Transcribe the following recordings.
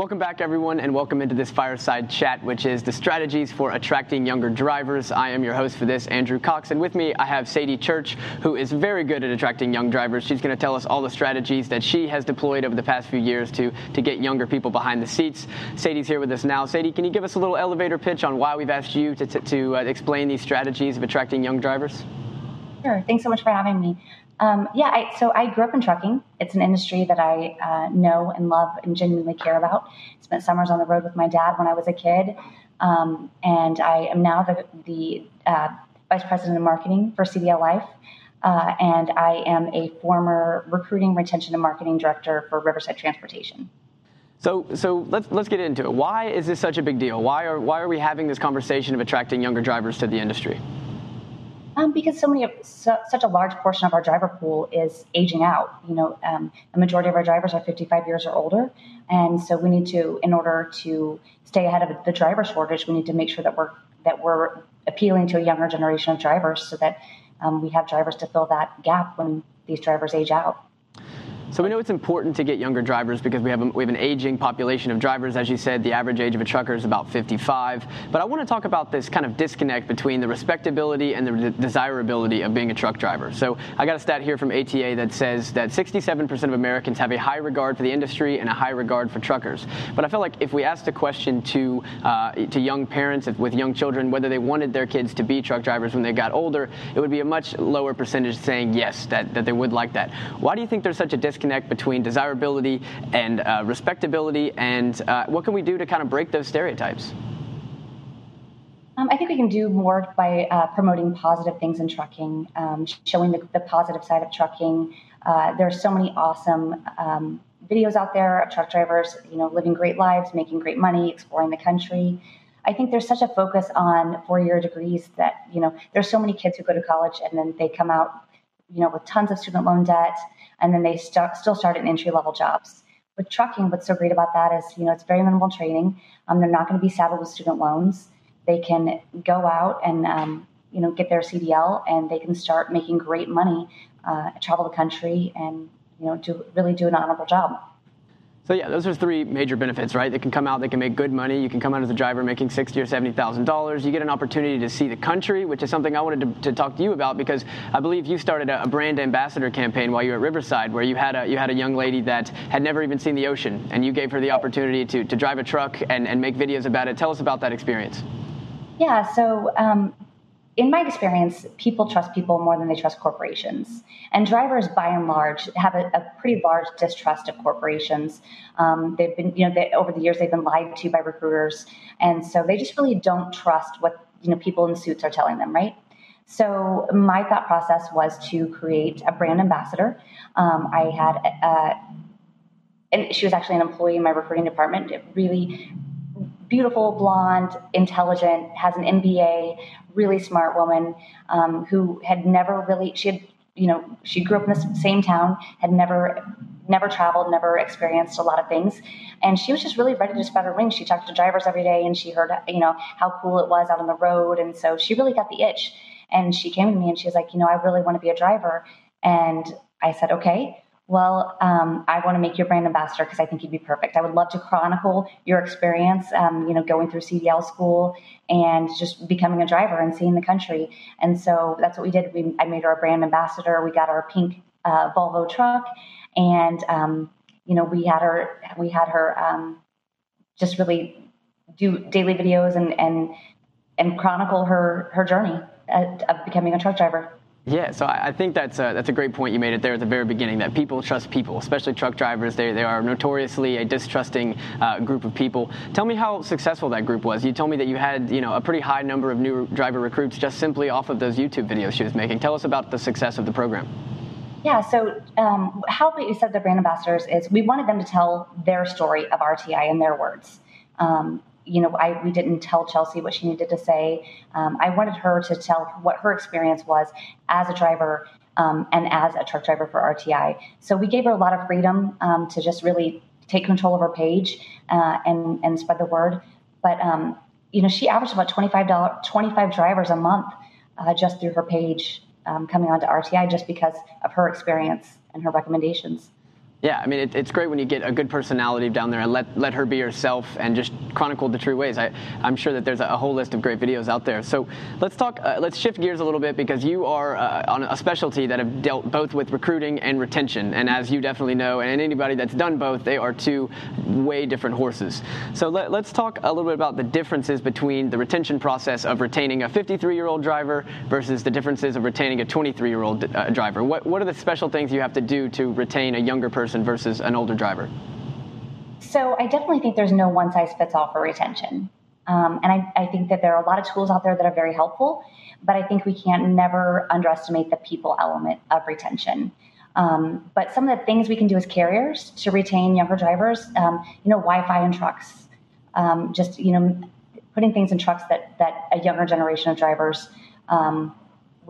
Welcome back, everyone, and welcome into this fireside chat, which is the strategies for attracting younger drivers. I am your host for this, Andrew Cox, and with me I have Sadie Church, who is very good at attracting young drivers. She's going to tell us all the strategies that she has deployed over the past few years to, to get younger people behind the seats. Sadie's here with us now. Sadie, can you give us a little elevator pitch on why we've asked you to, to, to uh, explain these strategies of attracting young drivers? Sure. Thanks so much for having me. Um, yeah, I, so I grew up in trucking. It's an industry that I uh, know and love and genuinely care about. Spent summers on the road with my dad when I was a kid, um, and I am now the, the uh, vice president of marketing for CDL Life. Uh, and I am a former recruiting, retention, and marketing director for Riverside Transportation. So, so let's let's get into it. Why is this such a big deal? Why are why are we having this conversation of attracting younger drivers to the industry? Um, because so many, so, such a large portion of our driver pool is aging out. You know, um, the majority of our drivers are 55 years or older, and so we need to, in order to stay ahead of the driver shortage, we need to make sure that we're that we're appealing to a younger generation of drivers, so that um, we have drivers to fill that gap when these drivers age out. So we know it's important to get younger drivers because we have, a, we have an aging population of drivers. As you said, the average age of a trucker is about 55. But I want to talk about this kind of disconnect between the respectability and the de- desirability of being a truck driver. So I got a stat here from ATA that says that 67% of Americans have a high regard for the industry and a high regard for truckers. But I feel like if we asked a question to uh, to young parents with young children whether they wanted their kids to be truck drivers when they got older, it would be a much lower percentage saying yes that, that they would like that. Why do you think there's such a disconnect? Disconnect between desirability and uh, respectability, and uh, what can we do to kind of break those stereotypes? Um, I think we can do more by uh, promoting positive things in trucking, um, showing the, the, positive side of trucking. Uh, there are so many awesome um, videos out there of truck drivers, you know, living great lives, making great money, exploring the country. I think there's such a focus on four-year degrees that you know there's so many kids who go to college and then they come out, you know, with tons of student loan debt and then they still start at entry level jobs. With trucking, what's so great about that is, you know, it's very minimal training. Um, they're not going to be saddled with student loans. They can go out and, um, you know, get their CDL and they can start making great money, uh, travel the country and, you know, do really do an honorable job. So yeah, those are three major benefits, right? They can come out, they can make good money. You can come out as a driver making sixty or seventy thousand dollars. You get an opportunity to see the country, which is something I wanted to, to talk to you about because I believe you started a, a, brand ambassador campaign while you were at Riverside, where you had a you had a young lady that had never even seen the ocean, and you gave her the opportunity to to drive a truck and, and make videos about it. Tell us about that experience. Yeah, so um, in my experience, people trust people more than they trust corporations. And drivers, by and large, have a, a pretty large distrust of corporations. Um, they've been, you know, they, over the years, they've been lied to by recruiters, and so they just really don't trust what you know people in suits are telling them, right? So my thought process was to create a brand ambassador. Um, I had, uh, and she was actually an employee in my recruiting department. It really beautiful, blonde, intelligent, has an MBA, really smart woman um, who had never really, she had, you know, she grew up in the same town, had never, never traveled, never experienced a lot of things. And she was just really ready to spread her wings. She talked to drivers every day and she heard, you know, how cool it was out on the road. And so she really got the itch. And she came to me and she was like, you know, I really want to be a driver. And I said, okay well, um, I want to make you a brand ambassador because I think you'd be perfect. I would love to chronicle your experience, um, you know, going through CDL school and just becoming a driver and seeing the country. And so that's what we did. We, I made her a brand ambassador. We got our pink uh, Volvo truck, and um, you know, we had her. We had her um, just really do daily videos and and and chronicle her her journey of becoming a truck driver. Yeah, so I think that's a, that's a great point you made it there at the very beginning that people trust people, especially truck drivers. They, they are notoriously a distrusting uh, group of people. Tell me how successful that group was. You told me that you had you know a pretty high number of new driver recruits just simply off of those YouTube videos she was making. Tell us about the success of the program. Yeah, so um, how we said the brand ambassadors is we wanted them to tell their story of RTI in their words. Um, you know, I we didn't tell Chelsea what she needed to say. Um, I wanted her to tell what her experience was as a driver um, and as a truck driver for RTI. So we gave her a lot of freedom um, to just really take control of her page uh, and and spread the word. But um, you know, she averaged about 25 25 drivers a month uh, just through her page um, coming onto RTI, just because of her experience and her recommendations. Yeah, I mean, it, it's great when you get a good personality down there and let, let her be herself and just chronicle the true ways. I, I'm sure that there's a, whole list of great videos out there. So let's talk, uh, let's shift gears a little bit because you are uh, on a specialty that have dealt both with recruiting and retention. And as you definitely know, and anybody that's done both, they are two way different horses. So let, let's talk a little bit about the differences between the retention process of retaining a 53 year old driver versus the differences of retaining a 23 year old uh, driver. What, what are the special things you have to do to retain a younger person? Person versus an older driver? So I definitely think there's no one size fits all for retention. Um, and I, I, think that there are a lot of tools out there that are very helpful, but I think we can't never underestimate the people element of retention. Um, but some of the things we can do as carriers to retain younger drivers, um, you know, Wi-Fi in trucks, um, just you know, putting things in trucks that that a younger generation of drivers um,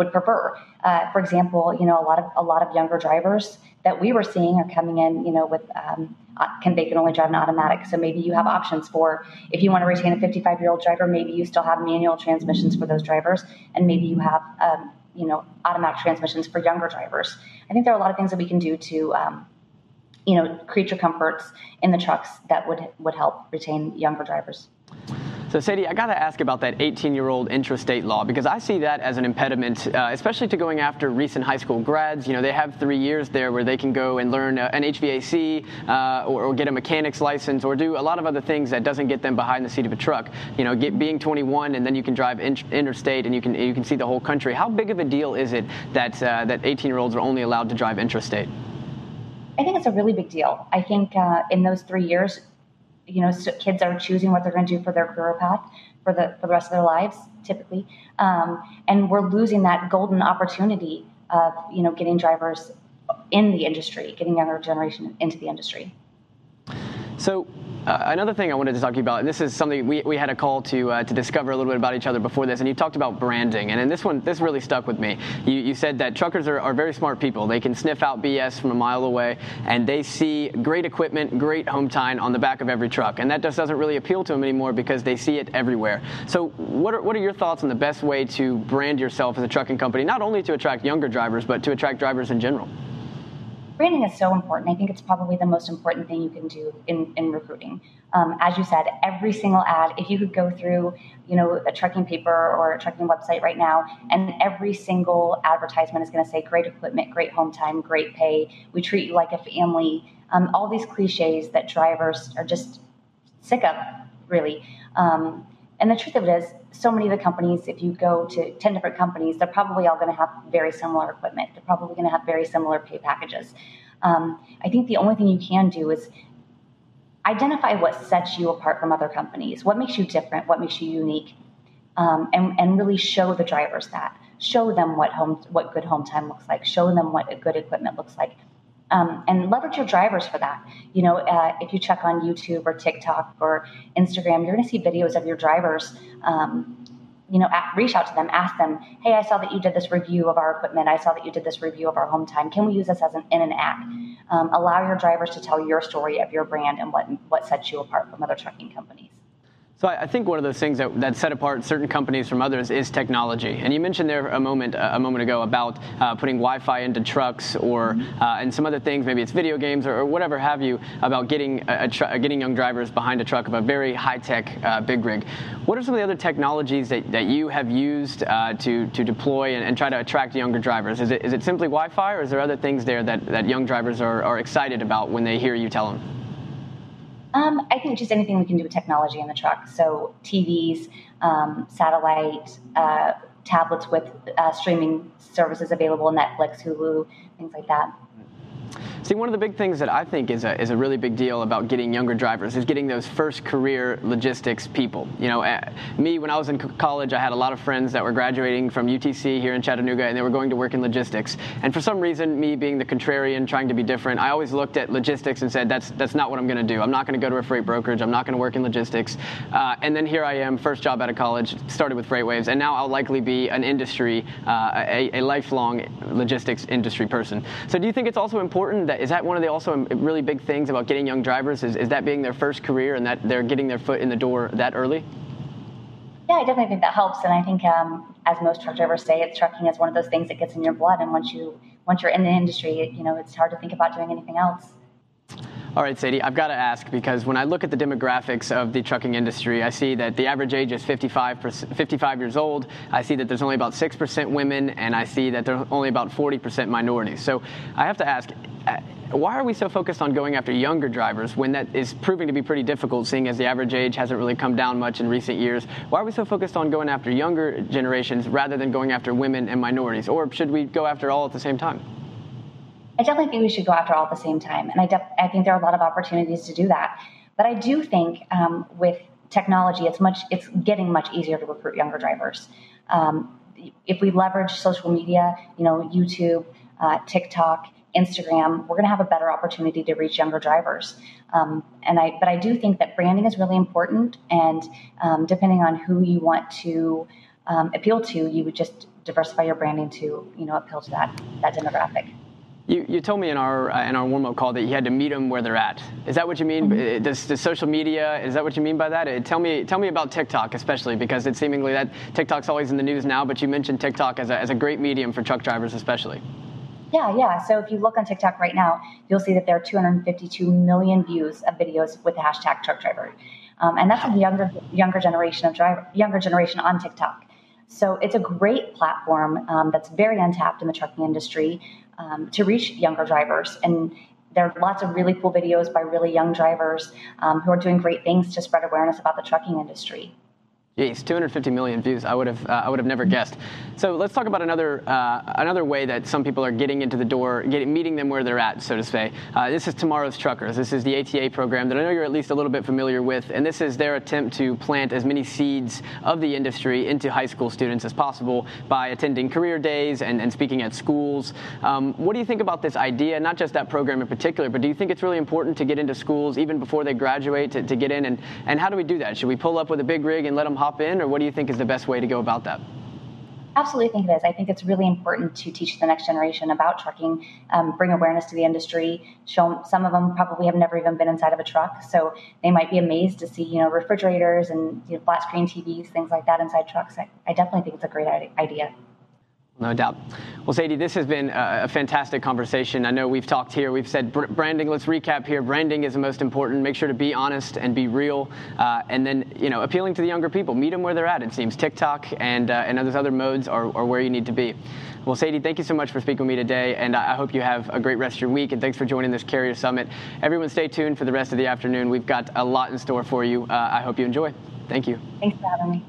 would prefer. Uh, for example, you know, a lot of a lot of younger drivers that we were seeing are coming in, you know, with um, uh, can they can only drive an automatic. So maybe you have options for if you want to retain a 55 year old driver, maybe you still have manual transmissions for those drivers, and maybe you have um, you know automatic transmissions for younger drivers. I think there are a lot of things that we can do to um, you know creature comforts in the trucks that would would help retain younger drivers. So, Sadie, I got to ask about that 18 year old intrastate law because I see that as an impediment, uh, especially to going after recent high school grads. You know, they have three years there where they can go and learn uh, an HVAC uh, or, or, get a mechanic's license or do a lot of other things that doesn't get them behind the seat of a truck. You know, get, being 21 and then you can drive in, interstate and you can, you can see the whole country. How big of a deal is it that, uh, that 18 year olds are only allowed to drive intrastate? I think it's a really big deal. I think uh, in those three years, you know, kids are choosing what they're going to do for their career path for the for the rest of their lives, typically, um, and we're losing that golden opportunity of you know getting drivers in the industry, getting younger generation into the industry. So uh, another thing I wanted to talk to you about, and this is something we, we had a call to uh, to discover a little bit about each other before this, and you talked about branding, and this one, this really stuck with me. You, you said that truckers are, are very smart people. They can sniff out BS from a mile away, and they see great equipment, great home time on the back of every truck, and that just doesn't really appeal to them anymore because they see it everywhere. So, what are, what are your thoughts on the best way to brand yourself as a trucking company, not only to attract younger drivers, but to attract drivers in general? Branding is so important. I think it's probably the most important thing you can do in, in recruiting. Um, as you said, every single ad, if you could go through, you know, a trucking paper or a trucking website right now, and every single advertisement is going to say great equipment, great home time, great pay, we treat you like a family. Um, all these cliches that drivers are just sick of, really. Um, and the truth of it is, so many of the companies, if you go to 10 different companies, they're probably all going to have very similar equipment. They're probably going to have very similar pay packages. Um, I think the only thing you can do is identify what sets you apart from other companies, what makes you different, what makes you unique, um, and, and really show the drivers that. Show them what home, what good home time looks like. Show them what a good equipment looks like um, and leverage your drivers for that. You know, uh, if you check on YouTube or TikTok or Instagram, you're going to see videos of your drivers. Um, you know, reach out to them, ask them, "Hey, I saw that you did this review of our equipment. I saw that you did this review of our home time. Can we use this as an in an app?" Um, allow your drivers to tell your story of your brand and what what sets you apart from other trucking companies. So I think one of those things that, that set apart certain companies from others is technology. And you mentioned there a moment a moment ago about uh, putting Wi-Fi into trucks or uh, and some other things. Maybe it's video games or, or whatever have you about getting tr- getting young drivers behind a truck of a very high-tech uh, big rig. What are some of the other technologies that, that you have used uh, to to deploy and, and, try to attract younger drivers? Is it is it simply Wi-Fi or is there other things there that, that young drivers are, are excited about when they hear you tell them? Um, I think just anything we can do with technology in the truck. So TVs, um, satellite, uh, tablets with uh, streaming services available, Netflix, Hulu, things like that. See, one of the big things that I think is a, is a really big deal about getting younger drivers is getting those first career logistics people. You know, uh, me, when I was in college, I had a lot of friends that were graduating from UTC here in Chattanooga and they were going to work in logistics. And for some reason, me being the contrarian, trying to be different, I always looked at logistics and said, that's, that's not what I'm going to do. I'm not going to go to a freight brokerage. I'm not going to work in logistics. Uh, and then here I am, first job out of college, started with FreightWaves, and now I'll likely be an industry, uh, a, a lifelong logistics industry person. So do you think it's also important that is that one of the also really big things about getting young drivers? Is, is that being their first career and that they're getting their foot in the door that early? Yeah, I definitely think that helps, and I think um, as most truck drivers say, it's trucking is one of those things that gets in your blood, and once you once you're in the industry, you know, it's hard to think about doing anything else. All right, Sadie, I've got to ask because when I look at the demographics of the trucking industry, I see that the average age is 55, 55 years old. I see that there's only about 6% women, and I see that there's only about 40% minorities. So I have to ask, uh, why are we so focused on going after younger drivers when that is proving to be pretty difficult, seeing as the average age hasn't really come down much in recent years? Why are we so focused on going after younger generations rather than going after women and minorities? Or should we go after all at the same time? I definitely think we should go after all at the same time, and I, def- I think there are a lot of opportunities to do that. But I do think um, with technology, it's much it's getting much easier to recruit younger drivers. Um, if we leverage social media, you know, YouTube, uh, TikTok, Instagram, we're going to have a better opportunity to reach younger drivers. Um, and I, but I do think that branding is really important, and um, depending on who you want to um, appeal to, you would just diversify your branding to, you know, appeal to that that demographic. You, you told me in our uh, in our warm up call that you had to meet them where they're at. Is that what you mean? Mm-hmm. Uh, does, does, social media? Is that what you mean by that? Uh, tell me tell me about TikTok, especially because it's seemingly that TikTok's always in the news now. But you mentioned TikTok as a, as a great medium for truck drivers, especially. Yeah, yeah. So if you look on TikTok right now, you'll see that there are 252 million views of videos with the hashtag truck driver, um, and that's a younger younger generation of driver younger generation on TikTok. So it's a great platform um, that's very untapped in the trucking industry um, to reach younger drivers. And there are lots of really cool videos by really young drivers um, who are doing great things to spread awareness about the trucking industry. Jeez, 250 million views. I would have, uh, I would have never guessed. So let's talk about another, uh, another way that some people are getting into the door, getting, meeting them where they're at, so to say. Uh, this is Tomorrow's Truckers. This is the ATA program that I know you're at least a little bit familiar with, and this is their attempt to plant as many seeds of the industry into high school students as possible by attending career days and, and speaking at schools. Um, what do you think about this idea? Not just that program in particular, but do you think it's really important to get into schools even before they graduate to, to get in? And, and how do we do that? Should we pull up with a big rig and let them hop hop in, or what do you think is the best way to go about that? Absolutely think it is. I think it's really important to teach the next generation about trucking, um, bring awareness to the industry. Show some of them probably have never even been inside of a truck, so they might be amazed to see you know refrigerators and you know, flat screen TVs, things like that inside trucks. I, I definitely think it's a great idea. No doubt. Well, Sadie, this has been a fantastic conversation. I know we've talked here, we've said branding. Let's recap here. Branding is the most important. Make sure to be honest and be real. Uh, and then, you know, appealing to the younger people. Meet them where they're at, it seems. TikTok and, uh, and those other modes are, are where you need to be. Well, Sadie, thank you so much for speaking with me today. And I hope you have a great rest of your week. And thanks for joining this Carrier Summit. Everyone, stay tuned for the rest of the afternoon. We've got a lot in store for you. Uh, I hope you enjoy. Thank you. Thanks for having me.